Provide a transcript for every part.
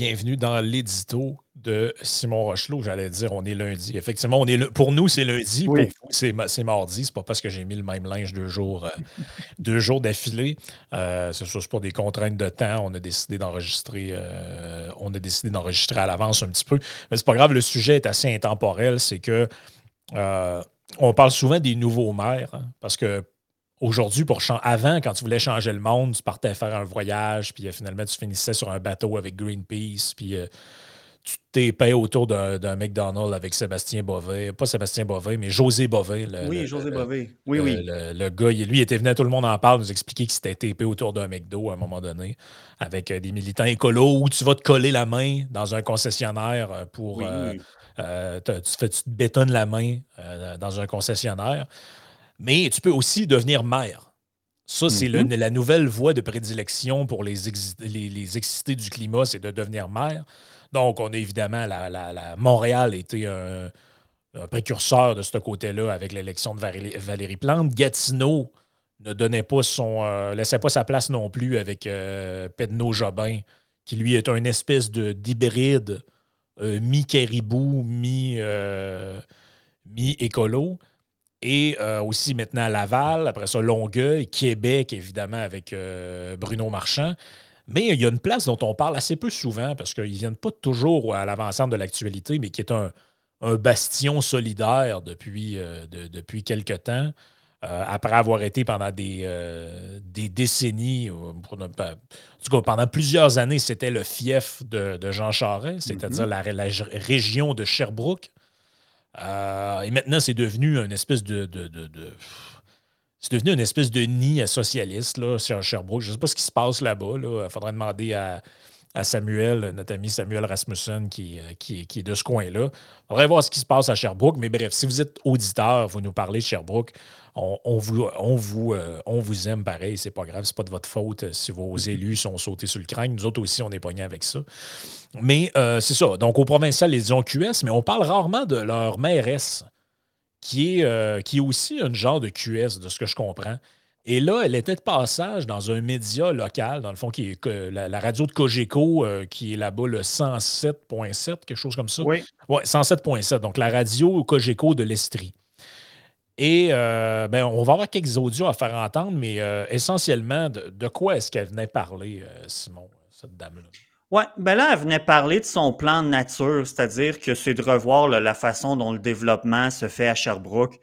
bienvenue dans l'édito de Simon Rochelot. J'allais dire, on est lundi. Effectivement, on est pour nous, c'est lundi. Pour vous, c'est mardi. C'est pas parce que j'ai mis le même linge deux jours, euh, deux jours d'affilée. Euh, c'est sûr, pour des contraintes de temps. On a décidé d'enregistrer. Euh, on a décidé d'enregistrer à l'avance un petit peu. Mais c'est pas grave, le sujet est assez intemporel. C'est que on parle souvent des nouveaux maires, hein, parce que Aujourd'hui, pour avant, quand tu voulais changer le monde, tu partais faire un voyage, puis euh, finalement, tu finissais sur un bateau avec Greenpeace, puis euh, tu t'épais autour d'un McDonald's avec Sébastien Bové, pas Sébastien Bové, mais José Bové. oui, José Bové. Oui, oui. Le, gars, lui, il était venu, tout le monde en parle, nous expliquer qu'il s'était tapé autour d'un McDo à un moment donné, avec euh, des militants écolos, où tu vas te coller la main dans un concessionnaire pour. tu, fais, tu te bétonnes la main dans un concessionnaire mais tu peux aussi devenir maire. Ça, c'est mm-hmm. la nouvelle voie de prédilection pour les, les, excités du climat, c'est de devenir maire. Donc, on a évidemment, la, la, Montréal était un, précurseur de ce côté-là avec l'élection de Valérie, Plante. Gatineau ne donnait pas son, euh, laissait pas sa place non plus avec euh, Pedno Jobin, qui lui est un espèce d'hybride euh, mi-caribou, mi-écolo et euh, aussi maintenant Laval, après ça Longueuil, Québec, évidemment, avec euh, Bruno Marchand. Mais il y a une place dont on parle assez peu souvent parce qu'ils ne viennent pas toujours à l'avancement de l'actualité, mais qui est un, bastion solidaire depuis, euh, depuis quelque temps. après avoir été pendant des, des décennies, en tout cas pendant plusieurs années, c'était le fief de, Jean Charest, c'est-à-dire mm-hmm. la, région de Sherbrooke. Euh, et maintenant, c'est devenu une espèce de. c'est devenu une espèce de nid socialiste là, sur Sherbrooke. Je ne sais pas ce qui se passe là-bas. Il faudrait demander à, Samuel, notre ami Samuel Rasmussen, qui, euh, qui, est de ce coin-là. On va voir ce qui se passe à Sherbrooke. Mais bref, si vous êtes auditeur, vous nous parlez de Sherbrooke, on, vous, on, vous, euh, on vous aime pareil, c'est pas grave, c'est pas de votre faute euh, si vos mm-hmm. élus sont sautés sur le crâne. Nous autres aussi, on est pognés avec ça. Mais euh, c'est ça. Donc, au provincial, ils ont QS, mais on parle rarement de leur mairesse, qui est, qui est aussi un genre de QS, de ce que je comprends. Et là, elle était de passage dans un média local, dans le fond, qui est la, radio de Cogeco, qui est là-bas, le 107.7, quelque chose comme ça. Oui. Oui, 107.7. Donc, la radio Cogeco de l'Estrie. Et euh, ben, on va avoir quelques audios à faire entendre, mais euh, essentiellement, de, quoi est-ce qu'elle venait parler, euh, Simon, cette dame-là? Oui, ben là, elle venait parler de son plan de nature, c'est-à-dire que c'est de revoir la façon dont le développement se fait à Sherbrooke.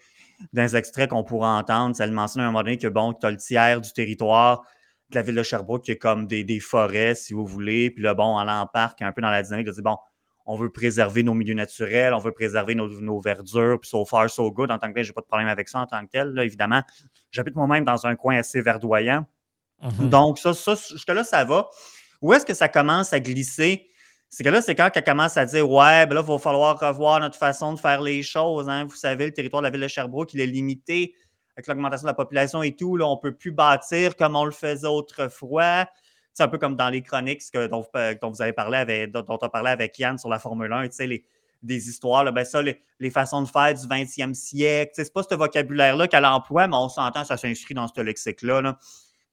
Dans les extraits qu'on pourrait entendre, elle mentionne à un moment donné que bon, tu as le tiers du territoire de la ville de Sherbrooke qui est comme des, forêts, si vous voulez. Puis là, bon, allant en parc, un peu dans la dynamique de dire bon, on veut préserver nos milieux naturels, on veut préserver nos, verdures, puis so far, so good. En tant que tel, je n'ai pas de problème avec ça en tant que tel. Là, évidemment, j'habite moi-même dans un coin assez verdoyant. Mhm. Donc, ça, ça, jusque-là, ça va. Où est-ce que ça commence à glisser? C'est que là, c'est quand qu'elle commence à dire Ouais, ben là, il va falloir revoir notre façon de faire les choses. Hein. Vous savez, le territoire de la ville de Sherbrooke, il est limité avec l'augmentation de la population et tout. Là, on ne peut plus bâtir comme on le faisait autrefois. C'est un peu comme dans les chroniques que, dont, vous avez parlé avec, dont, on a parlé avec Yann sur la Formule 1, tu sais, les, des histoires, là, ben ça, les, façons de faire du 20e siècle. C'est pas ce vocabulaire-là qu'elle emploie, mais on s'entend, ça s'inscrit dans ce lexique-là. Là.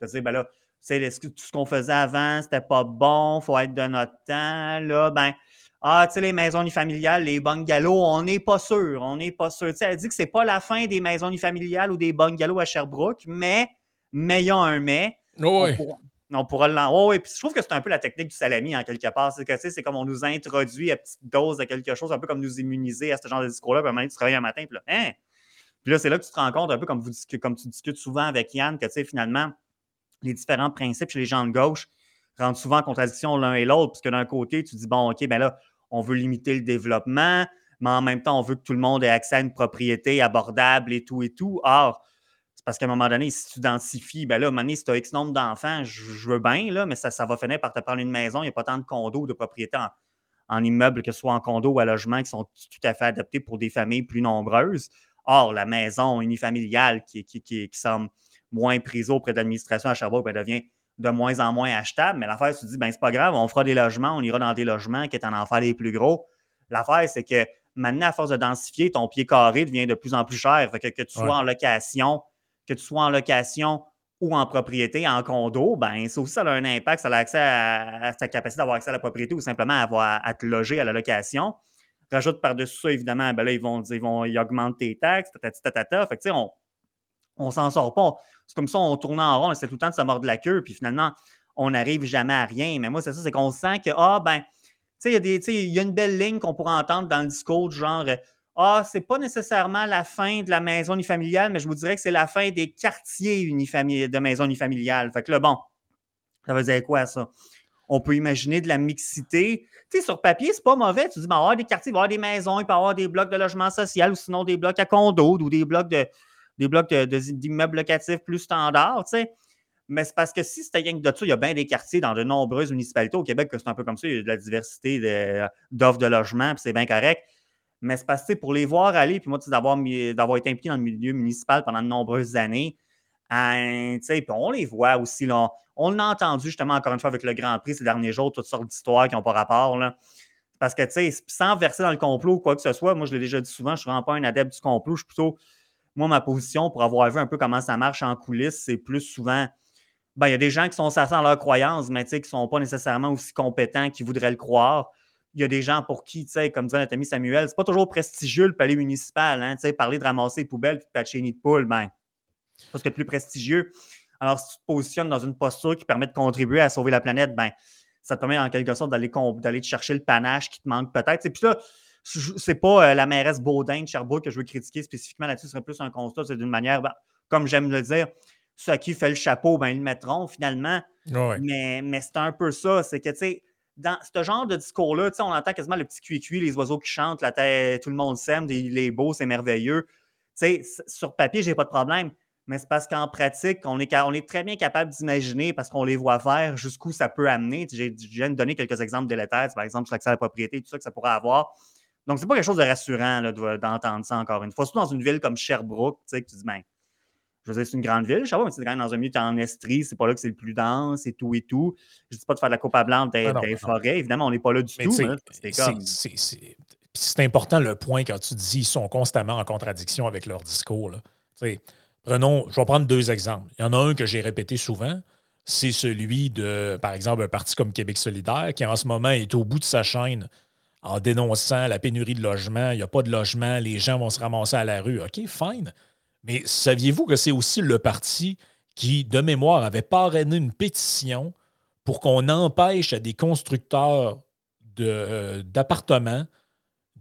Tu ben là, tout ce qu'on faisait avant, c'était pas bon, il faut être de notre temps. Là, ben, ah, tu sais, les maisons unifamiliales, les bungalows, on n'est pas sûr. On n'est pas sûr. elle dit que c'est pas la fin des maisons unifamiliales ou des bungalows à Sherbrooke, mais, mais il y a un mais. Oui on pourra l'envoyer. puis je trouve que c'est un peu la technique du salami en quelque part. C'est que c'est comme on nous introduit à petite dose de quelque chose, un peu comme nous immuniser à ce genre de discours-là. Puis à un moment tu travailles un matin, puis là, hein? Puis là, c'est là que tu te rends compte, un peu comme, vous, comme tu discutes souvent avec Yann, que tu sais, finalement, les différents principes chez les gens de gauche rentrent souvent en contradiction l'un et l'autre, puisque d'un côté, tu dis, bon, OK, ben là, on veut limiter le développement, mais en même temps, on veut que tout le monde ait accès à une propriété abordable et tout et tout. Or, parce qu'à un moment donné, si tu identifies, ben là, à un moment donné, si tu as X nombre d'enfants, je, veux bien, là, mais ça, ça va finir par te prendre une maison. Il n'y a pas tant de condos ou de propriétés en, immeuble, que ce soit en condo ou à logement, qui sont tout à fait adaptés pour des familles plus nombreuses. Or, la maison unifamiliale qui, qui, qui, semble moins prise auprès de l'administration à Sherbrooke, ben, devient de moins en moins achetable. Mais l'affaire, tu te dis, ben, c'est pas grave, on fera des logements, on ira dans des logements qui est en enfer les plus gros. L'affaire, c'est que maintenant, à force de densifier, ton pied carré devient de plus en plus cher. Fait que, que tu sois en location, que tu sois en location ou en propriété, en condo, ben ça aussi, ça a un impact. Ça a accès à, sa capacité d'avoir accès à la propriété ou simplement à, te loger à la location. Rajoute par-dessus ça, évidemment, ben là, ils vont, ils vont ils augmentent tes taxes, tatati, tatata. Fait que, tu sais, on, on s'en sort pas. C'est comme ça, on tourne en rond, c'est tout le temps de se mordre la queue, puis finalement, on n'arrive jamais à rien. Mais moi, c'est ça, c'est qu'on sent que, ah, ben, tu sais, il y, a une belle ligne qu'on pourrait entendre dans le discours genre, ah, c'est pas nécessairement la fin de la maison unifamiliale, mais je vous dirais que c'est la fin des quartiers de maisons unifamiliales. Fait que là, bon, ça veut dire quoi, ça? On peut imaginer de la mixité. Tu sais, sur papier, c'est pas mauvais. Tu dis, ben, avoir des quartiers, il y avoir des maisons, il peut y avoir des blocs de logement social ou sinon des blocs à condo ou des blocs de des blocs d'immeubles locatifs plus standards, tu sais. Mais c'est parce que si c'était rien que de ça, il y a bien des quartiers dans de nombreuses municipalités au Québec que c'est un peu comme ça, il y a de la diversité d'offres de, logement, puis c'est bien correct. Mais c'est parce que pour les voir aller, puis moi, d'avoir, d'avoir été impliqué dans le milieu municipal pendant de nombreuses années, hein, puis on les voit aussi. Là, on l'a entendu justement encore une fois avec le Grand Prix ces derniers jours, toutes sortes d'histoires qui n'ont pas rapport. Là. Parce que, tu sais, sans verser dans le complot ou quoi que ce soit, moi, je l'ai déjà dit souvent, je ne suis vraiment pas un adepte du complot. Je suis plutôt, moi, ma position, pour avoir vu un peu comment ça marche en coulisses, c'est plus souvent. Ben, il y a des gens qui sont certains dans leurs croyances, mais qui ne sont pas nécessairement aussi compétents qu'ils voudraient le croire il y a des gens pour qui, tu sais, comme disait notre ami Samuel, c'est pas toujours prestigieux le palais municipal. Hein, tu sais, parler de ramasser les poubelles et de patcher nid de poule, ben, c'est que plus prestigieux. Alors, si tu te positionnes dans une posture qui permet de contribuer à sauver la planète, ben, ça te permet en quelque sorte d'aller, d'aller te chercher le panache qui te manque peut-être. Et puis là, c'est pas euh, la mairesse Baudin de Sherbrooke que je veux critiquer spécifiquement là-dessus, ce serait plus un constat, c'est d'une manière, ben, comme j'aime le dire, ceux à qui fait le chapeau, ben, ils le mettront finalement. Mais, mais c'est un peu ça, c'est que, tu sais, dans ce genre de discours-là, on entend quasiment le petit cuicui, les oiseaux qui chantent, la tête, tout le monde s'aime, il est beau, c'est merveilleux. sur papier, je n'ai pas de problème, mais c'est parce qu'en pratique, on est, très bien capable d'imaginer, parce qu'on les voit faire, jusqu'où ça peut amener. Je viens de donner quelques exemples délétères, par exemple, sur l'accès à la propriété, tout ça que ça pourrait avoir. Donc, c'est pas quelque chose de rassurant d'entendre ça encore une fois. Surtout dans une ville comme Sherbrooke, que tu dis, ben, je veux dire, c'est une grande ville, je sais pas, mais c'est quand même dans un milieu en Estrie, c'est pas là que c'est le plus dense et tout et tout. Je dis pas de faire de la coupe à blanc des, ah forêts, évidemment, on n'est pas là du tout. C'est important le point quand tu dis qu'ils sont constamment en contradiction avec leur discours. Prenons, je vais prendre deux exemples. Il y en a un que j'ai répété souvent, c'est celui de, par exemple, un parti comme Québec solidaire qui en ce moment est au bout de sa chaîne en dénonçant la pénurie de logement. Il n'y a pas de logement, les gens vont se ramasser à la rue. OK, fine. Mais saviez-vous que c'est aussi le parti qui, de mémoire, avait parrainé une pétition pour qu'on empêche à des constructeurs euh, d'appartements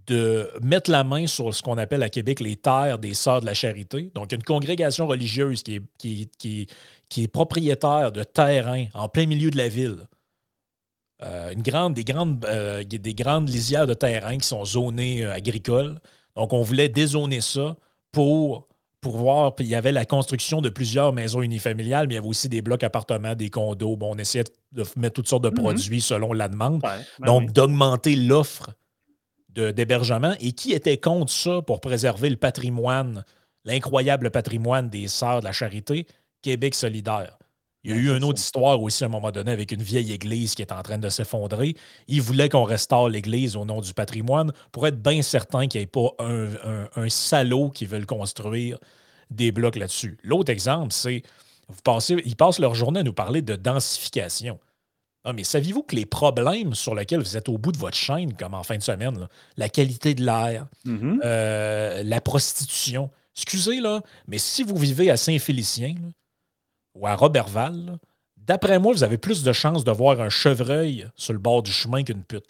de, mettre la main sur ce qu'on appelle à Québec les terres des Sœurs de la Charité? Donc, une congrégation religieuse qui est, propriétaire de terrains en plein milieu de la ville. Euh, une grande, des, grandes, euh, des grandes lisières de terrains qui sont zonées agricoles. Donc, on voulait dézoner ça pour pour voir, puis il y avait la construction de plusieurs maisons unifamiliales, mais il y avait aussi des blocs appartements, des condos. Bon, on essayait de mettre toutes sortes de mm-hmm. produits selon la demande. Ben Donc, d'augmenter l'offre d'hébergement. Et qui était contre ça pour préserver le patrimoine, l'incroyable patrimoine des Sœurs de la Charité? Québec solidaire. Il y a eu une autre histoire aussi à un moment donné avec une vieille église qui est en train de s'effondrer. Ils voulaient qu'on restaure l'église au nom du patrimoine pour être bien certain qu'il n'y ait pas un, salaud qui veut construire des blocs là-dessus. L'autre exemple, c'est vous passez, ils passent leur journée à nous parler de densification. Ah, mais saviez-vous que les problèmes sur lesquels vous êtes au bout de votre chaîne, comme en fin de semaine, la qualité de l'air, mm-hmm. euh, la prostitution, excusez là, mais si vous vivez à Saint-Félicien, ou à Robertval, d'après moi, vous avez plus de chances de voir un chevreuil sur le bord du chemin qu'une pute.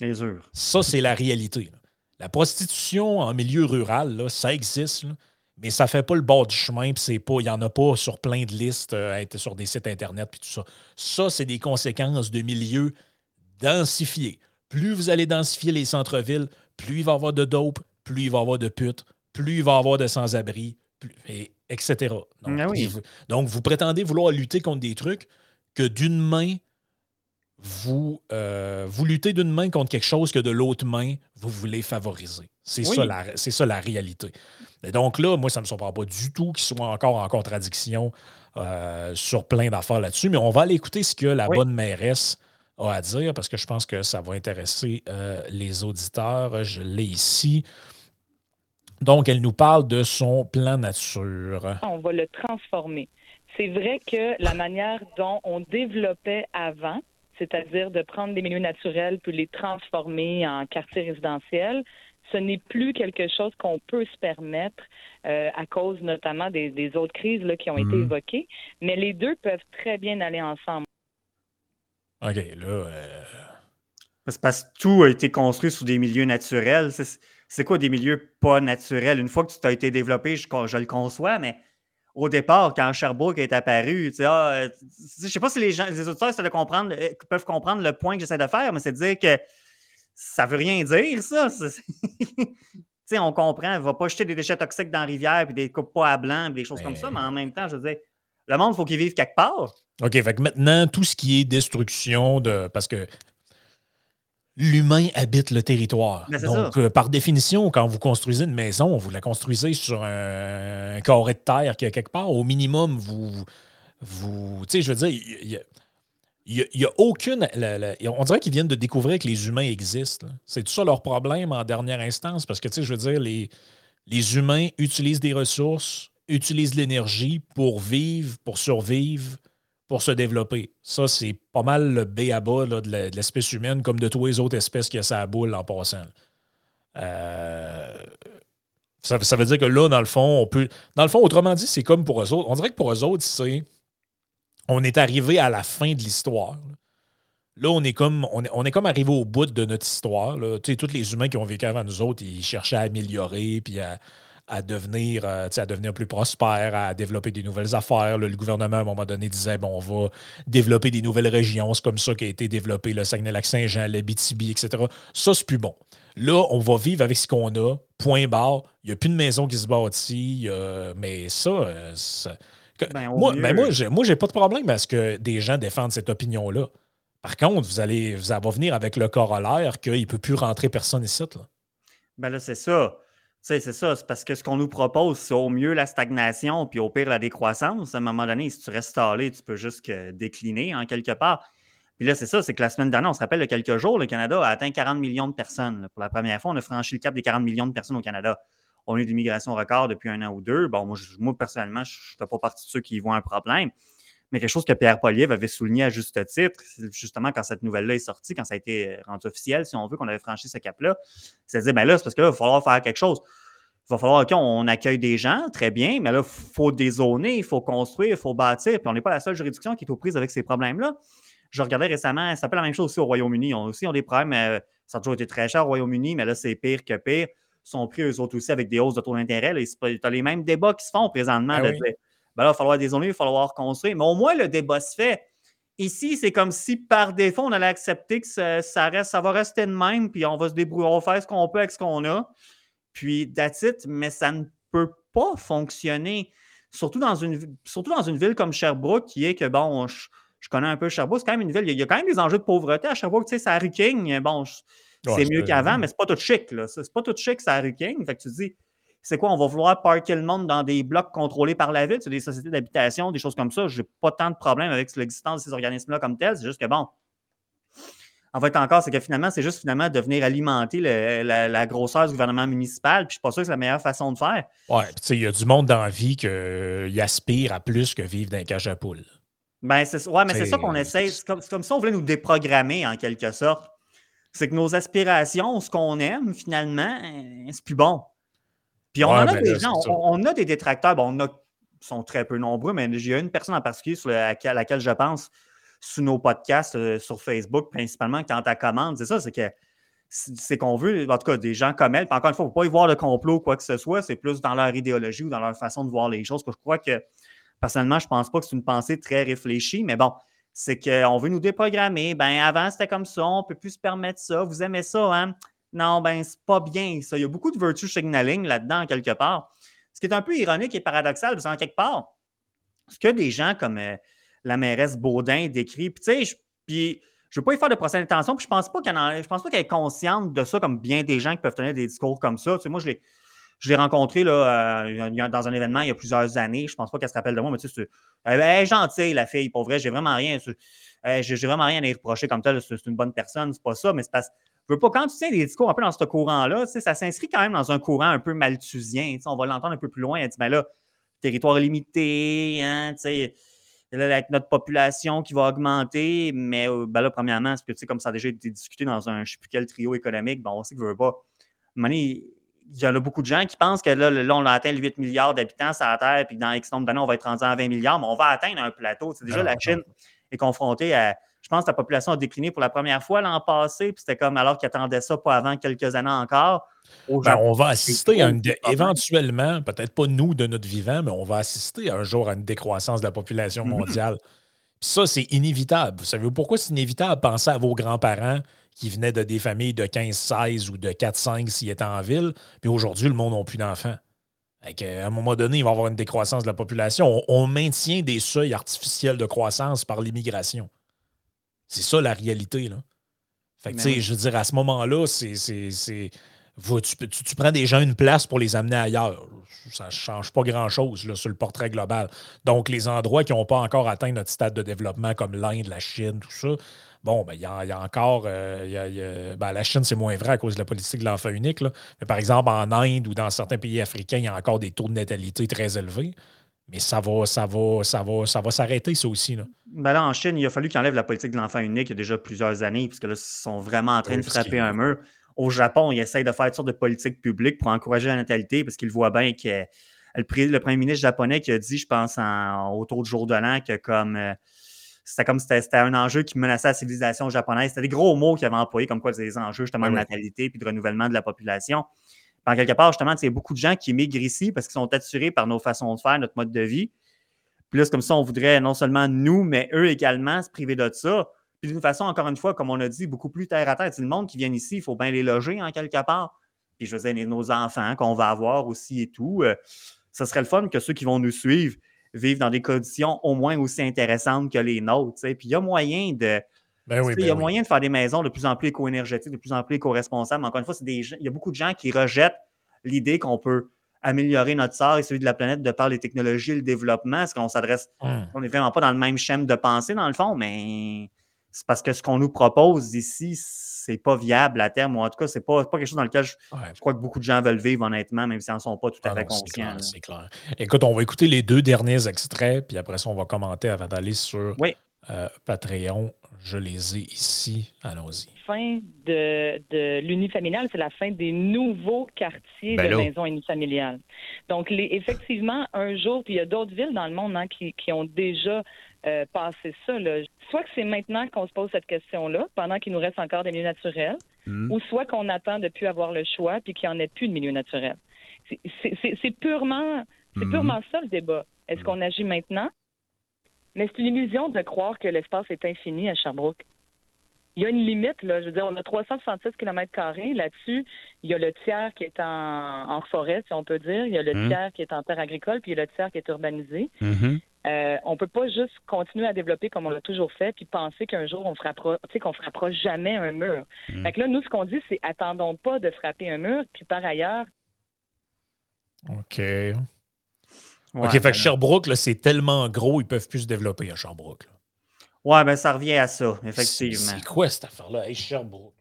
Bien sûr. Ça, c'est la réalité. La prostitution en milieu rural, ça existe, mais ça fait pas le bord du chemin, puis c'est pas, il n'y en a pas sur plein de listes, euh, sur des sites Internet, puis tout ça. Ça, c'est des conséquences de milieux densifiés. Plus vous allez densifier les centres-villes, plus il va y avoir de dope, plus il va y avoir de putes, plus il va y avoir de sans-abri, etc. Ah donc, vous, prétendez vouloir lutter contre des trucs que d'une main, vous, euh, vous luttez d'une main contre quelque chose que de l'autre main, vous voulez favoriser. C'est ça, la, ça la réalité. Et donc là, moi, ça ne me surprend pas du tout qu'ils soient encore en contradiction euh, sur plein d'affaires là-dessus, mais on va aller écouter ce que la bonne mairesse a à dire parce que je pense que ça va intéresser euh, les auditeurs. Je l'ai ici. Donc, elle nous parle de son plan nature. On va le transformer. C'est vrai que la manière dont on développait avant, c'est-à-dire de prendre des milieux naturels puis les transformer en quartier résidentiel, ce n'est plus quelque chose qu'on peut se permettre euh, à cause notamment des, autres crises là, qui ont été mhm. évoquées. Mais les deux peuvent très bien aller ensemble. OK, là. Euh, c'est parce que tout a été construit sous des milieux naturels. C'est quoi des milieux pas naturels? Une fois que tu as été développé, je, je le conçois, mais au départ, quand Sherbrooke est apparu, tu ah, euh, je sais pas si les gens, les auditeurs de comprendre, euh, peuvent comprendre le point que j'essaie de faire, mais c'est de dire que ça veut rien dire, ça. on comprend, ne va pas jeter des déchets toxiques dans la rivière puis des coupes pas à blanc, des choses comme ça, mais en même temps, je veux dire, le monde, il faut qu'il vive quelque part. OK, fait que maintenant, tout ce qui est destruction de. Parce que l'humain habite le territoire. Ben, Donc, euh, par définition, quand vous construisez une maison, vous la construisez sur un, carré de terre qui est quelque part. Au minimum, vous. vous tu sais, je veux dire, il n'y a, aucune. on dirait qu'ils viennent de découvrir que les humains existent. C'est tout ça leur problème en dernière instance, parce que, tu sais, je veux dire, les, les humains utilisent des ressources, utilisent l'énergie pour vivre, pour survivre, pour se développer. Ça, c'est pas mal le B à bas de l'espèce humaine, comme de toutes les autres espèces qui a sa boule en passant. Euh, ça, veut dire que là, dans le fond, on peut. Dans le fond, autrement dit, c'est comme pour eux autres. On dirait que pour eux autres, c'est. On est arrivé à la fin de l'histoire. Là, on est comme on est, comme arrivé au bout de notre histoire. Tous les humains qui ont vécu avant nous autres, ils cherchaient à améliorer puis à, à devenir, euh, à devenir plus prospère, à développer des nouvelles affaires. le gouvernement, à un moment donné, disait bon, on va développer des nouvelles régions. C'est comme ça qu'a été développé le Saguenay-Lac-Saint-Jean, le BTB, etc. Ça, c'est plus bon. Là, on va vivre avec ce qu'on a, point barre. Il n'y a plus de maison qui se bâtit, mais ça, euh, ben, moi, ben, moi, j'ai, moi, j'ai pas de problème à ce que des gens défendent cette opinion-là. Par contre, vous allez, vous allez venir avec le corollaire qu'il ne peut plus rentrer personne ici. Là. Ben là, c'est ça c'est ça. C'est parce que ce qu'on nous propose, c'est au mieux la stagnation, puis au pire la décroissance. À un moment donné, si tu restes stallé, tu peux juste décliner en quelque part. Puis là, c'est ça, c'est que la semaine dernière, on se rappelle, il quelques jours, le Canada a atteint 40 millions de personnes. Pour la première fois, on a franchi le cap des 40 millions de personnes au Canada. On a eu des migrations records depuis un an ou deux. Bon, moi, moi personnellement, je ne fais pas partie de ceux qui y voient un problème mais quelque chose que Pierre Poliev avait souligné à juste titre, justement quand cette nouvelle-là est sortie, quand ça a été euh, rendu officiel, si on veut, qu'on avait franchi ce cap-là, c'est à dire, ben là, c'est parce que là, il va falloir faire quelque chose. Il va falloir, OK, on accueille des gens, très bien, mais là, il faut dézoner, il faut construire, il faut bâtir, puis on n'est pas la seule juridiction qui est aux prises avec ces problèmes-là. Je regardais récemment, ça peut la même chose aussi au Royaume-Uni. Ils ont aussi ont des problèmes, euh, ça a toujours été très cher au Royaume-Uni, mais là, c'est pire que pire. Ils sont pris, eux autres aussi, avec des hausses de taux d'intérêt. Tu as les mêmes débats qui se font présentement. Ah ben là, il va falloir dézoner, il va falloir construire. Mais au moins, le débat se fait. Ici, c'est comme si par défaut, on allait accepter que ça, reste, ça va rester de même, puis on va se débrouiller, on va faire ce qu'on peut avec ce qu'on a. Puis, that's it, mais ça ne peut pas fonctionner. Surtout dans une, surtout dans une ville comme Sherbrooke, qui est que, bon, je, connais un peu Sherbrooke, c'est quand même une ville, il y, a, quand même des enjeux de pauvreté à Sherbrooke, tu sais, ça King, bon, c'est mieux qu'avant, mais c'est pas tout chic, là. C'est pas tout chic, ça King. Fait que tu dis, c'est quoi, on va vouloir parker le monde dans des blocs contrôlés par la ville, c'est des sociétés d'habitation, des choses comme ça. Je n'ai pas tant de problèmes avec l'existence de ces organismes-là comme tels. C'est juste que bon. En fait, encore, c'est que finalement, c'est juste finalement de venir alimenter la, grosseur du gouvernement municipal. Puis je suis pas sûr que c'est la meilleure façon de faire. Ouais, tu sais, il y a du monde dans la vie qui euh, aspire à plus que vivre dans un cage à poule. Ben, c'est ouais, mais c'est ça qu'on essaie. C'est comme, comme ça on voulait nous déprogrammer en quelque sorte. C'est que nos aspirations, ce qu'on aime, finalement, euh, c'est plus bon. Puis on a des gens, on, a des détracteurs, bon, on a, sont très peu nombreux, mais j'ai une personne en particulier sur à laquelle je pense sous nos podcasts euh, sur Facebook, principalement, quand ta commande, c'est ça, c'est que c'est qu'on veut, en tout cas, des gens comme elle. Puis encore une fois, il ne faut pas y voir le complot ou quoi que ce soit, c'est plus dans leur idéologie ou dans leur façon de voir les choses. Que je crois que, personnellement, je ne pense pas que c'est une pensée très réfléchie, mais bon, c'est qu'on veut nous déprogrammer. Ben, avant, c'était comme ça, on ne peut plus se permettre ça. Vous aimez ça, hein? Non, ben, c'est pas bien ça. Il y a beaucoup de virtue signaling là-dedans, quelque part. Ce qui est un peu ironique et paradoxal, parce qu'en quelque part, ce que des gens comme euh, la mairesse Baudin décrit, puis tu sais, je ne veux pas y faire de procès d'intention, puis je pense pas qu'elle je pense pas qu'elle est consciente de ça comme bien des gens qui peuvent tenir des discours comme ça. Tu sais, moi, je l'ai. Je l'ai rencontré là, euh, dans un événement il y a plusieurs années. Je pense pas qu'elle se rappelle de moi, mais tu sais, elle est gentille, la fille. Pour vrai, j'ai vraiment rien. j'ai vraiment rien à y reprocher comme tel. C'est une bonne personne, c'est pas ça, mais c'est parce veux pas, quand tu tiens des discours un peu dans ce courant-là, ça s'inscrit quand même dans un courant un peu malthusien. On va l'entendre un peu plus loin. Elle dit, ben là, territoire limité, hein, avec notre population qui va augmenter, mais euh, ben là, premièrement, parce que, comme ça a déjà été discuté dans un je ne sais plus quel trio économique, ben, on sait que veut pas. il y en a beaucoup de gens qui pensent que là, là on a atteint les 8 milliards d'habitants sur la Terre, puis dans X nombre d'années, on va être rendu à 20 milliards, mais on va atteindre un plateau. C'est déjà, la Chine est confrontée à je pense que la population a décliné pour la première fois l'an passé, puis c'était comme alors qu'ils attendaient ça pas avant quelques années encore. Ben, on va assister à une éventuellement, peut-être pas nous de notre vivant, mais on va assister un jour à une décroissance de la population mhm. mondiale. ça, c'est inévitable. Vous savez pourquoi c'est inévitable? Pensez à vos grands-parents qui venaient de des familles de 15-16 ou de 4-5 s'ils étaient en ville, puis aujourd'hui, le monde n'a plus d'enfants. À un moment donné, il va y avoir une décroissance de la population. on maintient des seuils artificiels de croissance par l'immigration. C'est ça la réalité. Là. Fait que, ben tu sais, je veux dire, à ce moment-là, c'est. Tu, tu, prends des gens une place pour les amener ailleurs. Ça ne change pas grand-chose sur le portrait global. Donc, les endroits qui n'ont pas encore atteint notre stade de développement, comme l'Inde, la Chine, tout ça, bon, ben, il y, a, encore. Euh, ben, la Chine, c'est moins vrai à cause de la politique de l'enfant unique. Mais par exemple, en Inde ou dans certains pays africains, il y a encore des taux de natalité très élevés. Mais ça va, ça va, ça va, ça va s'arrêter, ça aussi. Là. Ben là, en Chine, il a fallu qu'ils enlèvent la politique de l'enfant unique il y a déjà plusieurs années, puisque là, ils sont vraiment en train de frapper un mur. Au Japon, ils essayent de faire une sorte de politique publique pour encourager la natalité, parce qu'ils voient bien que le, premier ministre japonais qui a dit, je pense, autour du jour de l'an, que comme euh, c'était comme c'était un enjeu qui menaçait la civilisation japonaise. C'était des gros mots qu'il avait employés, comme quoi des enjeux justement de natalité puis de renouvellement de la population en quelque part, justement, il y a beaucoup de gens qui migrent ici parce qu'ils sont attirés par nos façons de faire, notre mode de vie. Puis là, c'est comme ça, on voudrait non seulement nous, mais eux également se priver de ça. Puis d'une façon, encore une fois, comme on a dit, beaucoup plus terre à terre. C'est le monde qui vient ici, il faut bien les loger en quelque part. Puis je veux dire, nos enfants qu'on va avoir aussi et tout. Euh, ce serait le fun que ceux qui vont nous suivre vivent dans des conditions au moins aussi intéressantes que les nôtres. Puis il y a moyen de, ben il y a ben moyen de faire des maisons de plus en plus éco-énergétiques, de plus en plus éco-responsables. Encore une fois, des, il y a beaucoup de gens qui rejettent l'idée qu'on peut améliorer notre sort et celui de la planète de par les technologies et le développement? Est-ce qu'on s'adresse, hum. on n'est vraiment pas dans le même schéma de pensée, dans le fond, mais c'est parce que ce qu'on nous propose ici, c'est pas viable à terme, ou en tout cas, c'est pas, pas quelque chose dans lequel je, crois que beaucoup de gens veulent vivre, honnêtement, même s'ils n'en sont pas tout à ah fait conscients. C'est clair, Écoute, on va écouter les deux derniers extraits, puis après ça, on va commenter avant d'aller sur euh, Patreon. Je les ai ici. Allons-y. Fin de, de l'unifamilial, c'est la fin des nouveaux quartiers ben de maisons unifamiliales. Donc, les, effectivement, un jour, puis il y a d'autres villes dans le monde hein, qui, qui, ont déjà euh, passé ça. Là. Soit que c'est maintenant qu'on se pose cette question-là, pendant qu'il nous reste encore des milieux naturels, hmm. ou soit qu'on attend de plus avoir le choix puis qu'il n'y en ait plus de milieux naturels. C'est purement, hmm. purement ça le débat. Est-ce qu'on agit maintenant? Mais c'est une illusion de croire que l'espace est infini à Sherbrooke. Il y a une limite, là. Je veux dire, on a 366 km là-dessus. Il y a le tiers qui est en, forêt, si on peut dire. Il y a le mmh. tiers qui est en terre agricole, puis il y a le tiers qui est urbanisé. Mmh. Euh, on peut pas juste continuer à développer comme on l'a toujours fait, puis penser qu'un jour on frappera, tu sais, qu'on frappera jamais un mur. Mmh. Fait que là, nous, ce qu'on dit, c'est attendons pas de frapper un mur, puis par ailleurs. OK. OK, fait que Sherbrooke, c'est tellement gros, ils peuvent plus se développer à Sherbrooke. Ouais, ben ça revient à ça, effectivement. C'est quoi cette affaire-là? Hey, Sherbrooke.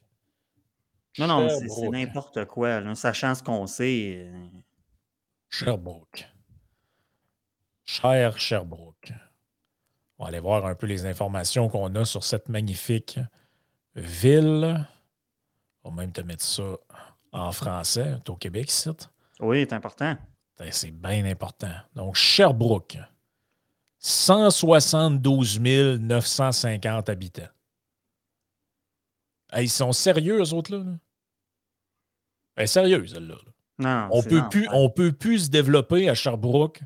Non, non, c'est n'importe quoi. Là, sachant ce qu'on sait. Euh. Sherbrooke. Cher Sherbrooke. On va aller voir un peu les informations qu'on a sur cette magnifique ville. On va même te mettre ça en français. Tu au Québec, ici? Oui, c'est important. Ben, c'est bien important. Donc, Sherbrooke, 172 950 habitants. ils sont sérieux, eux autres, là? Ben, sérieux, celle-là. Non, on peut plus, on peut plus se développer à Sherbrooke.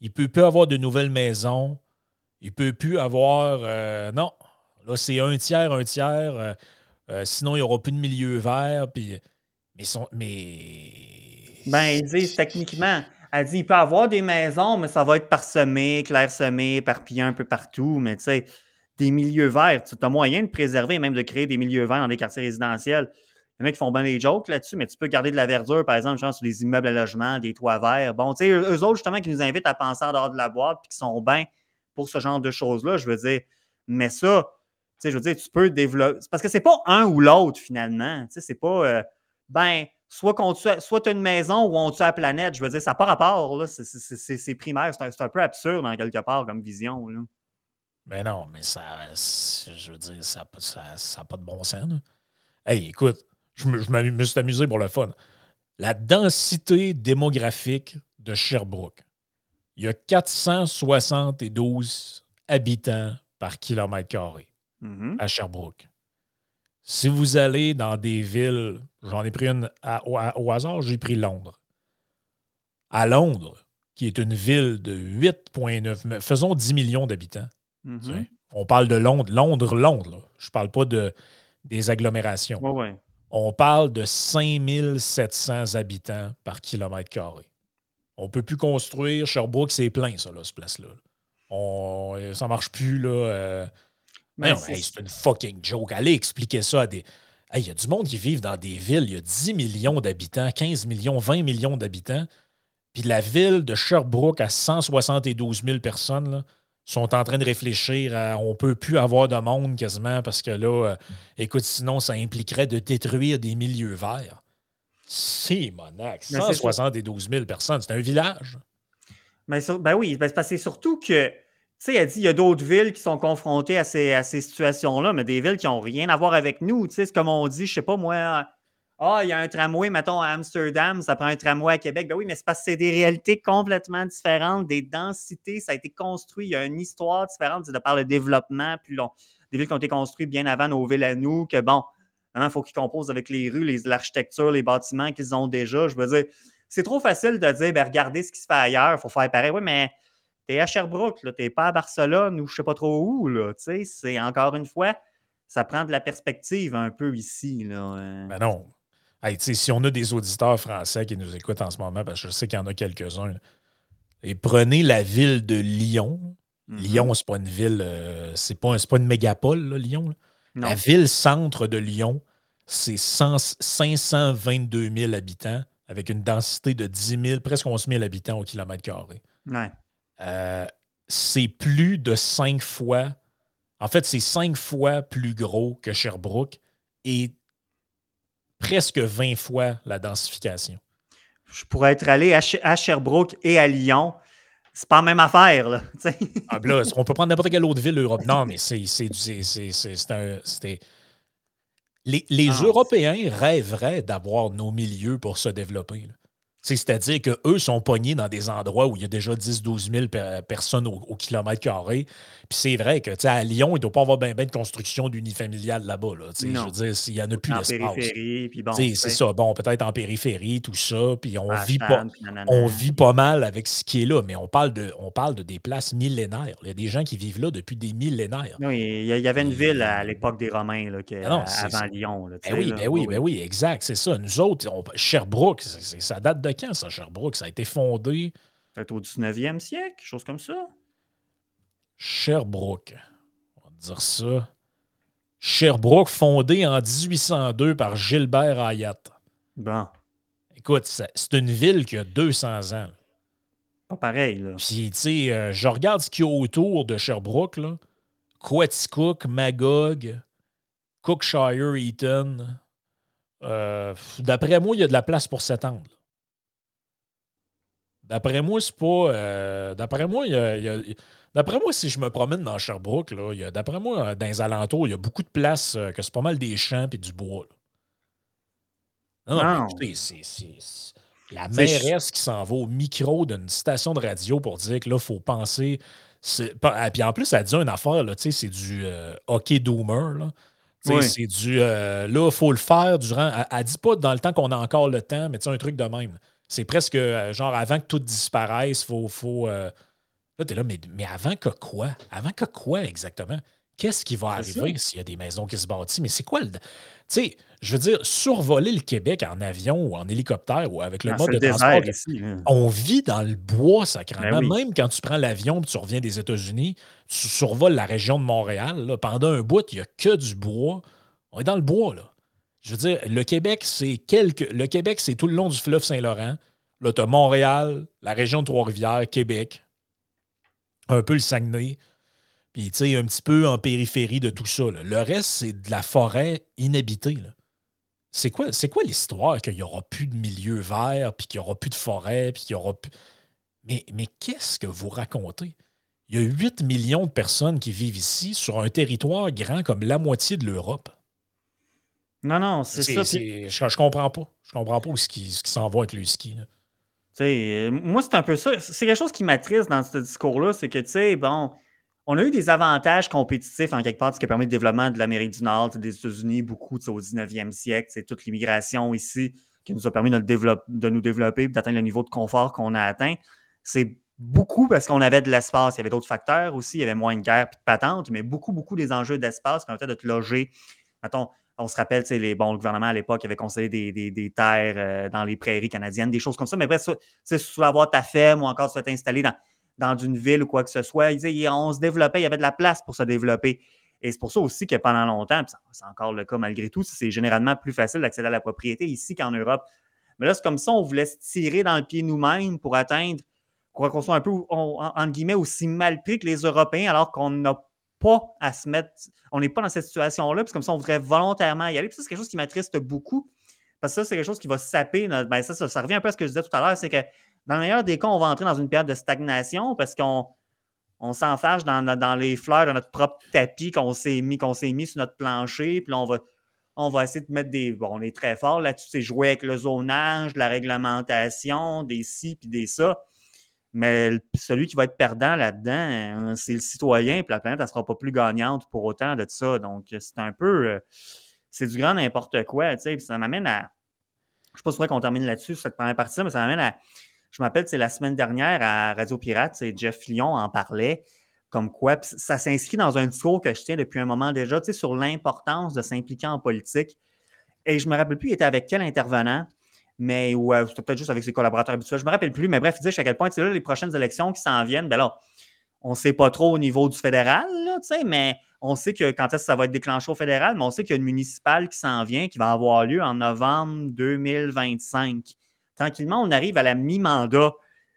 Il peut plus avoir de nouvelles maisons. Il peut plus avoir. Euh, non. Là, c'est un tiers, un tiers. Euh, euh, sinon, il n'y aura plus de milieu vert. Puis, mais, sont, mais. Ben, ils disent techniquement, elle dit il peut y avoir des maisons, mais ça va être parsemé, clairsemé, éparpillé un peu partout. Mais tu sais, des milieux verts, tu as moyen de préserver, même de créer des milieux verts dans des quartiers résidentiels. Il y en a qui font bien des jokes là-dessus, mais tu peux garder de la verdure, par exemple, sur les immeubles à logement, des toits verts. Bon, tu sais, eux autres, justement, qui nous invitent à penser en dehors de la boîte, puis qui sont bien pour ce genre de choses-là, je veux dire. Mais ça, sais, je veux dire, tu peux développer. Parce que c'est pas un ou l'autre, finalement. Tu sais, c'est pas. euh, ben, soit qu'on tue- soit tu as une maison ou on tue la planète. Je veux dire, ça n'a pas rapport. là. C'est- C'est c'est- c'est primaire. C'est un, c'est un peu absurde, en quelque part, comme vision. Là. Mais non, mais ça, je veux dire, ça n'a pas, ça- ça pas de bon sens. là. Hey, écoute, je me, je me suis amusé pour le fun. La densité démographique de Sherbrooke, il y a 472 habitants par kilomètre carré Mhm. à Sherbrooke. Si vous allez dans des villes, j'en ai pris une à- au, hasard, j'ai pris Londres. À Londres, qui est une ville de 8,9, mais faisons 10 millions d'habitants. Mhm. On parle de Londres, Londres, Londres. là. Je ne parle pas de, des agglomérations. Ouais, ouais. On parle de 5700 habitants par kilomètre carré. On ne peut plus construire. Sherbrooke, c'est plein, ça, là, ce place-là. On, ça ne marche plus. Là, euh, Mais non, c'est- hey, c'est une fucking joke. Allez expliquer ça à des. Hey, Il y a du monde qui vit dans des villes. Il y a 10 millions d'habitants, 15 millions, 20 millions d'habitants. Puis la ville de Sherbrooke à 172 000 personnes là, sont en train de réfléchir à on peut plus avoir de monde quasiment parce que là, euh, écoute, sinon ça impliquerait de détruire des milieux verts. C'est c'est 172 000 personnes, c'est un village. Mais sur- ben oui, ben c'est surtout que, tu sais, elle dit, il y a d'autres villes qui sont confrontées à ces, à ces situations-là, mais des villes qui n'ont rien à voir avec nous. Tu sais, c'est comme on dit, je sais pas moi, ah, il y a un tramway, mettons, à Amsterdam, ça prend un tramway à Québec. Ben oui, mais c'est parce que c'est des réalités complètement différentes, des densités, ça a été construit, il y a une histoire différente, de par le développement, puis long, des villes qui ont été construites bien avant nos villes à nous, que bon, il faut qu'ils composent avec les rues, l'architecture, les bâtiments qu'ils ont déjà. Je veux dire, c'est trop facile de dire, ben, regardez ce qui se fait ailleurs, il faut faire pareil. Oui, mais t'es à Sherbrooke, là, t'es pas à Barcelone ou je sais pas trop où. Tu c'est encore une fois, ça prend de la perspective un peu ici, là. euh. Ben non. Hey, tu si on a des auditeurs français qui nous écoutent en ce moment, parce que je sais qu'il y en a quelques-uns, et prenez la ville de Lyon. Mhm. Lyon, c'est pas une ville, euh, c'est pas, c'est pas une mégapole, là, Lyon. là. Non. La ville centre de Lyon, c'est 100 522 000 habitants avec une densité de 10 000, presque 11 000 habitants au kilomètre carré. Ouais. Euh, c'est plus de cinq fois, en fait, c'est cinq fois plus gros que Sherbrooke et presque 20 fois la densification. Je pourrais être allé à, Sh- à Sherbrooke et à Lyon. C'est pas la même affaire, là. Ah, là, on peut prendre n'importe quelle autre ville Europe. Non, mais c'est un- Les, les Ah, Européens rêveraient d'avoir nos milieux pour se développer. là. C'est-à-dire qu'eux sont pognés dans des endroits où il y a déjà 10-12 000 pe- personnes au, au kilomètre carré. Puis c'est vrai que tu sais, à Lyon, il ne doit pas avoir bien de construction d'unifamiliale là-bas. Là. Je Non. veux dire, il n'y en a plus d'espace. C'est ça. Bon, peut-être en périphérie, tout ça. Puis on à vit pas on vit pas mal avec ce qui est là, mais on parle de, on parle de des places millénaires. Il y a des gens qui vivent là depuis des millénaires. Oui, il y avait une ville à l'époque des Romains, là, que- Ah non, avant Lyon. Là, Ben oui, ben oui, ben oui, exact, c'est ça. Nous autres, on- Sherbrooke, ça date de quand, ça, Sherbrooke? Ça a été fondé, Peut-être au 19e siècle, chose comme ça? Sherbrooke. On va dire ça. Sherbrooke, fondé en 1802 par Gilbert Hayat. Bon, Écoute, c'est une ville qui a 200 ans. pas pareil, là. Puis, tu sais, euh, je regarde ce qu'il y a autour de Sherbrooke, là. Quaticook, Magog, Cookshire, Eaton. Euh, D'après moi, il y a de la place pour s'étendre. D'après moi, c'est pas. euh, D'après moi, il y a. il y a- D'après moi, si je me promène dans Sherbrooke, d'après moi, euh, dans les alentours, il y a beaucoup de places euh, que c'est pas mal des champs et du bois. là. Non, non, c'est- la mairesse qui s'en va au micro d'une station de radio pour dire que là, il faut penser. ah, Puis en plus, elle dit une affaire, c'est du euh, hockey doomer. Là. Oui. C'est du. euh, là, il faut le faire durant. Elle, elle dit pas dans le temps qu'on a encore le temps, mais un truc de même. C'est presque euh, genre avant que tout disparaisse, il faut. faut euh, Là, t'es là, mais, mais avant que quoi? Avant que quoi exactement? Qu'est-ce qui va arriver s'il y a des maisons qui se bâtissent? Mais c'est quoi le. Tu sais, je veux dire, survoler le Québec en avion ou en hélicoptère ou avec le Ah, mode de le transport. ici. On vit dans le bois, sacrément. Ben oui. Même quand tu prends l'avion et tu reviens des États-Unis, tu survoles la région de Montréal. là, pendant un bout, il n'y a que du bois. On est dans le bois, là. Je veux dire, le Québec, c'est quelques. Le Québec, c'est tout le long du fleuve Saint-Laurent. Là, tu as Montréal, la région de Trois-Rivières, Québec, un peu le Saguenay. Puis, tu sais, un petit peu en périphérie de tout ça. Le reste, c'est de la forêt inhabitée. C'est quoi, quoi l'histoire qu'il n'y aura plus de milieu vert, puis qu'il n'y aura plus de forêt, puis qu'il y aura plus. Mais, mais qu'est-ce que vous racontez? Il y a 8 millions de personnes qui vivent ici sur un territoire grand comme la moitié de l'Europe. Non, non, c'est ça. Je, je comprends pas. Je comprends pas ce qui, s'en va avec le ski. Euh, moi, c'est un peu ça. C'est quelque chose qui m'attriste dans ce discours-là, c'est que, tu sais, bon, on a eu des avantages compétitifs en quelque part, ce qui a permis le développement de l'Amérique du Nord, des États-Unis, beaucoup au 19e siècle. C'est toute l'immigration ici qui nous a permis de, de nous développer d'atteindre le niveau de confort qu'on a atteint. C'est beaucoup parce qu'on avait de l'espace. Il y avait d'autres facteurs aussi. Il y avait moins de guerre et de patentes, mais beaucoup, beaucoup des enjeux d'espace qui permettaient de te loger. Mettons, on se rappelle, les, bon, le gouvernement à l'époque avait conseillé des, terres euh, dans les prairies canadiennes, des choses comme ça. Mais bref, si tu avoir ta ferme ou encore tu veux t'installer dans, une ville ou quoi que ce soit, on se développait, il y avait de la place pour se développer. Et c'est pour ça aussi que pendant longtemps, c'est encore le cas malgré tout, c'est généralement plus facile d'accéder à la propriété ici qu'en Europe. Mais là, c'est comme ça, on voulait se tirer dans le pied nous-mêmes pour atteindre qu'on soit un peu, en guillemets, aussi mal pris que les Européens, alors qu'on n'a pas à se mettre, on n'est pas dans cette situation-là, puis comme ça, on voudrait volontairement y aller. Puis ça, c'est quelque chose qui m'attriste beaucoup, parce que ça, c'est quelque chose qui va saper. ben ça, ça, revient un peu à ce que je disais tout à l'heure, c'est que dans le meilleur des cas, on va entrer dans une période de stagnation parce qu'on on s'enfarge dans, dans, les fleurs de notre propre tapis qu'on s'est mis, qu'on s'est mis sur notre plancher, puis là, on va, on va essayer de mettre des. Bon, on est très fort là-dessus, c'est jouer avec le zonage, la réglementation, des ci, puis des ça. Mais celui qui va être perdant là-dedans, euh, c'est le citoyen, puis la planète, elle ne sera pas plus gagnante pour autant de ça. Donc, c'est un peu. Euh, c'est du grand n'importe quoi, tu sais. ça m'amène à. Je ne sais pas si qu'on termine là-dessus, cette première partie, mais ça m'amène à. Je m'appelle, c'est la semaine dernière à Radio Pirate, Jeff Lyon en parlait, comme quoi. Ça s'inscrit dans un discours que je tiens depuis un moment déjà, tu sais, sur l'importance de s'impliquer en politique. Et je ne me rappelle plus, il était avec quel intervenant mais ou euh, peut-être juste avec ses collaborateurs habituels. Je ne me rappelle plus, mais bref, il disait à quel point là, les prochaines élections qui s'en viennent, ben là, on ne sait pas trop au niveau du fédéral, là, mais on sait que quand est-ce que ça va être déclenché au fédéral, mais on sait qu'il y a une municipale qui s'en vient, qui va avoir lieu en novembre 2025. Tranquillement, on arrive à la mi-mandat.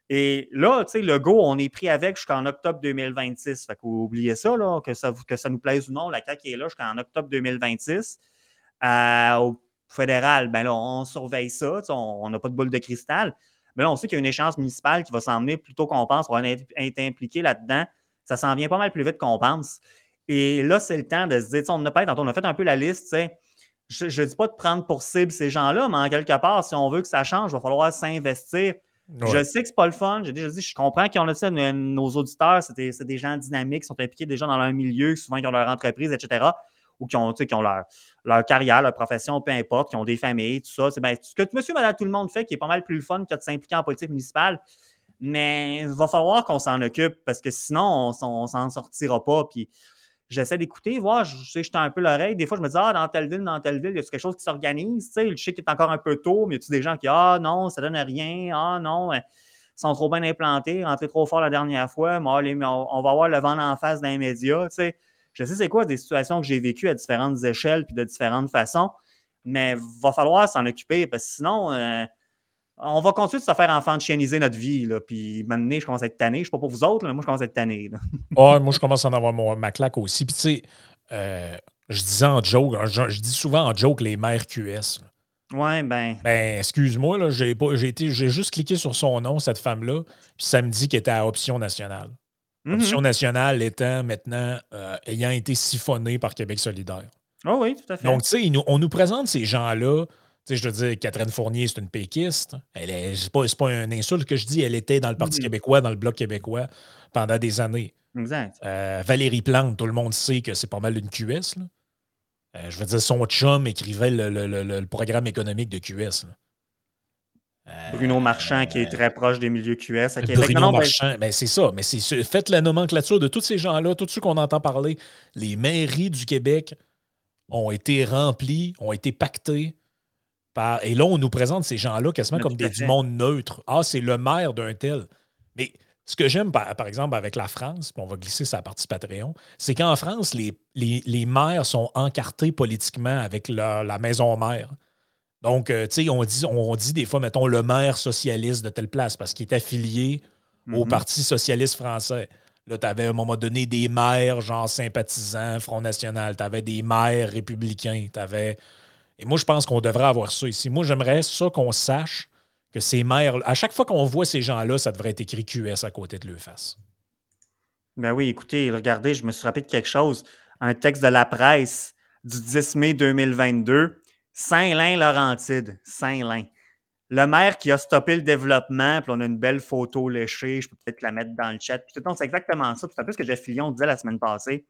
Et là, tu sais, le go, on est pris avec jusqu'en octobre 2026. Fait qu'oubliez ça, là, que ça, que ça nous plaise ou non, la CAQ est là jusqu'en octobre 2026. Euh, au fédéral, ben là, on surveille ça, on n'a pas de boule de cristal. Mais là, on sait qu'il y a une échéance municipale qui va s'emmener plutôt qu'on pense, on va être impliqué là-dedans. Ça s'en vient pas mal plus vite qu'on pense. Et là, c'est le temps de se dire, on a, on a fait un peu la liste, je ne dis pas de prendre pour cible ces gens-là, mais en quelque part, si on veut que ça change, il va falloir s'investir. Je sais que ce n'est pas le fun. J'ai déjà dit, je comprends qu'on a ça, nos auditeurs, c'est des, des, gens dynamiques, qui sont impliqués déjà dans leur milieu, souvent qui ont leur entreprise, etc ou qui ont, qui ont leur, leur, carrière, leur profession, peu importe, qui ont des familles, tout ça. C'est ben, ce que monsieur, madame, tout le monde fait, qui est pas mal plus fun que de s'impliquer en politique municipale. Mais il va falloir qu'on s'en occupe parce que sinon, on, ne s'en sortira pas. Puis j'essaie d'écouter, voir, je sais, j'étais un peu l'oreille. Des fois, je me dis, ah, dans telle ville, dans telle ville, il y a quelque chose qui s'organise. Tu sais, je sais qu'il est encore un peu tôt, mais il y a des gens qui, ah, non, ça donne rien. Ah, non, ils sont trop bien implantés, rentrés trop fort la dernière fois. on, va avoir le vent en face d'un média. Tu sais, je sais c'est quoi des situations que j'ai vécues à différentes échelles puis de différentes façons, mais il va falloir s'en occuper parce que sinon, euh, on va continuer de se faire enfant de chieniser notre vie. Là, puis maintenant, je commence à être tanné. Je ne sais pas pour vous autres, mais moi, je commence à être tanné. moi, je commence à en avoir ma claque aussi. Puis tu sais, euh, je disais en joke, je, dis souvent en joke les mères QS. Ouais, ben. Ben, excuse-moi, j'ai j'ai juste cliqué sur son nom, cette femme-là, puis ça me dit qu'elle était à option nationale. L'option mhm. nationale étant maintenant euh, ayant été siphonnée par Québec solidaire. Oh oui, tout à fait. Donc, tu sais, on nous présente ces gens-là. Tu sais, je veux dire, Catherine Fournier, c'est une péquiste. Elle est, c'est pas, pas un insulte que je dis. Elle était dans le Parti mhm. québécois, dans le Bloc québécois pendant des années. Exact. Euh, Valérie Plante, tout le monde sait que c'est pas mal une QS. Euh, je veux dire, son chum écrivait le, programme économique de QS. Bruno Marchand, qui est très proche des milieux QS à Québec. Bruno ben, Marchand, ben, c'est ça. Mais c'est faites la nomenclature de tous ces gens-là, tous ceux qu'on entend parler. Les mairies du Québec ont été remplies, ont été pactées. Par... Et là, on nous présente ces gens-là quasiment comme des, du monde neutre. Ah, c'est le maire d'un tel. Mais ce que j'aime, par, exemple, avec la France, puis on va glisser sa partie Patreon, c'est qu'en France, les, les, maires sont encartés politiquement avec la maison mère. Donc, euh, tu sais, on dit, on dit des fois, mettons, le maire socialiste de telle place parce qu'il est affilié au mhm. Parti socialiste français. Là, tu avais à un moment donné des maires, genre sympathisants, Front National. Tu avais des maires républicains. Avais... Et moi, je pense qu'on devrait avoir ça ici. Moi, j'aimerais ça qu'on sache que ces maires, à chaque fois qu'on voit ces gens-là, ça devrait être écrit QS à côté de leur face. Ben oui, écoutez, regardez, je me suis rappelé de quelque chose. Un texte de la presse du 10 mai 2022. Saint-Lin-Laurentide. Saint-Lin. Le maire qui a stoppé le développement, puis on a une belle photo léchée, je peux peut-être la mettre dans le chat. c'est exactement ça. C'est un peu ce que Jeff Fillion disait la semaine passée.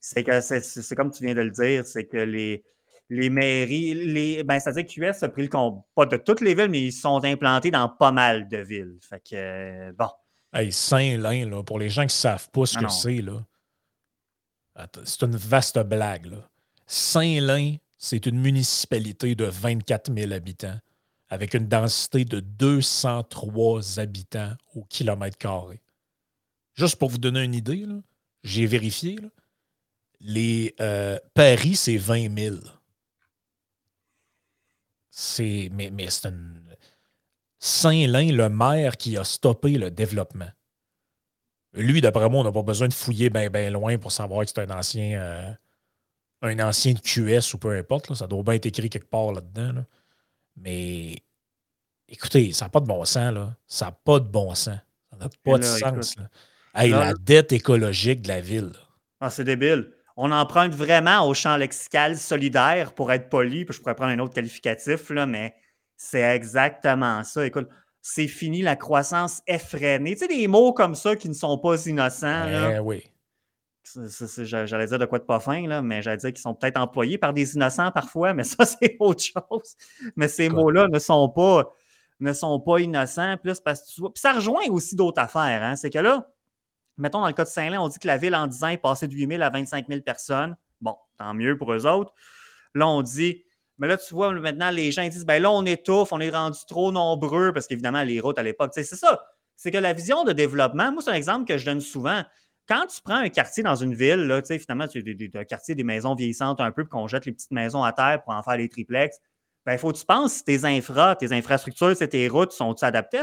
C'est que c'est comme tu viens de le dire, c'est que les, les mairies, les, ben, c'est-à-dire QS a pris le compte, pas de toutes les villes, mais ils sont implantés dans pas mal de villes. Fait que, euh, bon. Hey, Saint-Lin, pour les gens qui ne savent pas ce ah que c'est, là, c'est une vaste blague. Saint-Lin, c'est une municipalité de 24 000 habitants avec une densité de 203 habitants au kilomètre carré. Juste pour vous donner une idée, j'ai vérifié, les euh, Paris, c'est 20 000. C'est, mais, c'est. Saint-Lin, le maire qui a stoppé le développement. Lui, d'après moi, on n'a pas besoin de fouiller bien ben loin pour savoir que c'est un ancien, euh, un ancien de QS ou peu importe. Ça doit bien être écrit quelque part là-dedans. Mais écoutez, ça n'a pas de bon sens. Là. Ça n'a pas de bon sens. Ça n'a pas de sens. la dette écologique de la ville. Ah, c'est débile. On emprunte vraiment au champ lexical solidaire pour être poli, puis je pourrais prendre un autre qualificatif, là, mais c'est exactement ça. Écoute, c'est fini la croissance effrénée. Tu sais, des mots comme ça qui ne sont pas innocents. Eh oui. J'allais dire de quoi de pas fin, là, mais j'allais dire qu'ils sont peut-être employés par des innocents parfois, mais ça, c'est autre chose. Mais ces mots-là ne sont pas ne sont pas innocents. Plus parce que Puis ça rejoint aussi d'autres affaires. Hein. C'est que là, mettons dans le cas de Saint-Lin, on dit que la ville en 10 ans est passée de 8 000 à 25 000 personnes. Bon, tant mieux pour eux autres. Là, on dit, mais là, tu vois, maintenant, les gens disent, ben là, on étouffe, on est rendu trop nombreux, parce qu'évidemment, les routes à l'époque, c'est ça. C'est que la vision de développement, moi, c'est un exemple que je donne souvent quand tu prends un quartier dans une ville, là, finalement, tu as un quartier des maisons vieillissantes un peu, puis qu'on jette les petites maisons à terre pour en faire les triplex, il ben, faut que tu penses si tes infra, tes infrastructures, tes routes sont adaptées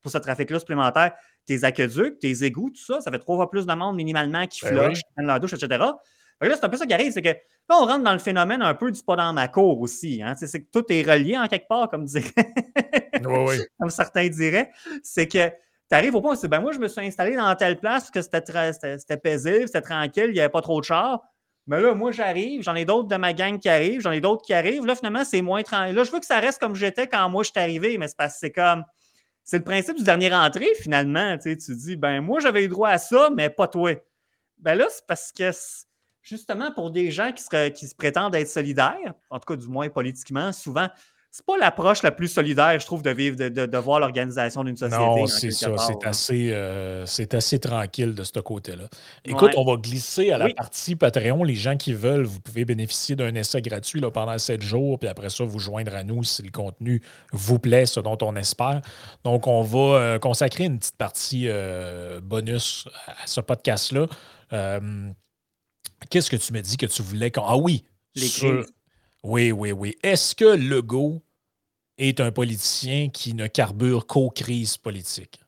pour ce trafic-là supplémentaire, tes aqueducs, tes égouts, tout ça, ça fait trois fois plus de monde minimalement qui ben qui prennent la douche, etc. là, c'est un peu ça qui arrive, c'est que là, on rentre dans le phénomène un peu du pas dans ma cour aussi. Hein, c'est que tout est relié en quelque part, comme, dirait. comme certains diraient. C'est que tu arrives au point c'est ben moi, je me suis installé dans telle place parce que c'était paisible, c'était tranquille, il n'y avait pas trop de chars. Mais là, moi, j'arrive, j'en ai d'autres de ma gang qui arrivent, j'en ai d'autres qui arrivent. Là, finalement, c'est moins tranquille. Là, je veux que ça reste comme j'étais quand moi, je suis arrivé, mais c'est parce que c'est comme. C'est le principe du dernier entrée, finalement. Tu, sais, tu dis, ben moi, j'avais eu droit à ça, mais pas toi. Ben là, c'est parce que, justement, pour des gens qui se, qui se prétendent être solidaires, en tout cas, du moins politiquement, souvent, c'est pas l'approche la plus solidaire, je trouve, de vivre, de, voir l'organisation d'une société. Non, c'est ça. C'est assez, euh, assez tranquille de ce côté-là. Écoute, on va glisser à la partie Patreon. Les gens qui veulent, vous pouvez bénéficier d'un essai gratuit là, pendant sept jours, puis après ça, vous joindre à nous si le contenu vous plaît, ce dont on espère. Donc, on va euh, consacrer une petite partie euh, bonus à ce podcast-là. Qu'est-ce que tu me dis que tu voulais qu'on. Ah oui! Les oui, oui, oui. Est-ce que Legault est un politicien qui ne carbure qu'aux crises politiques?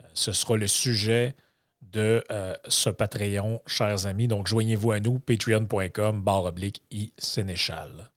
Euh, ce sera le sujet de euh, ce Patreon, chers amis. Donc, joignez-vous à nous, patreon.com, barre oblique, i Sénéchal.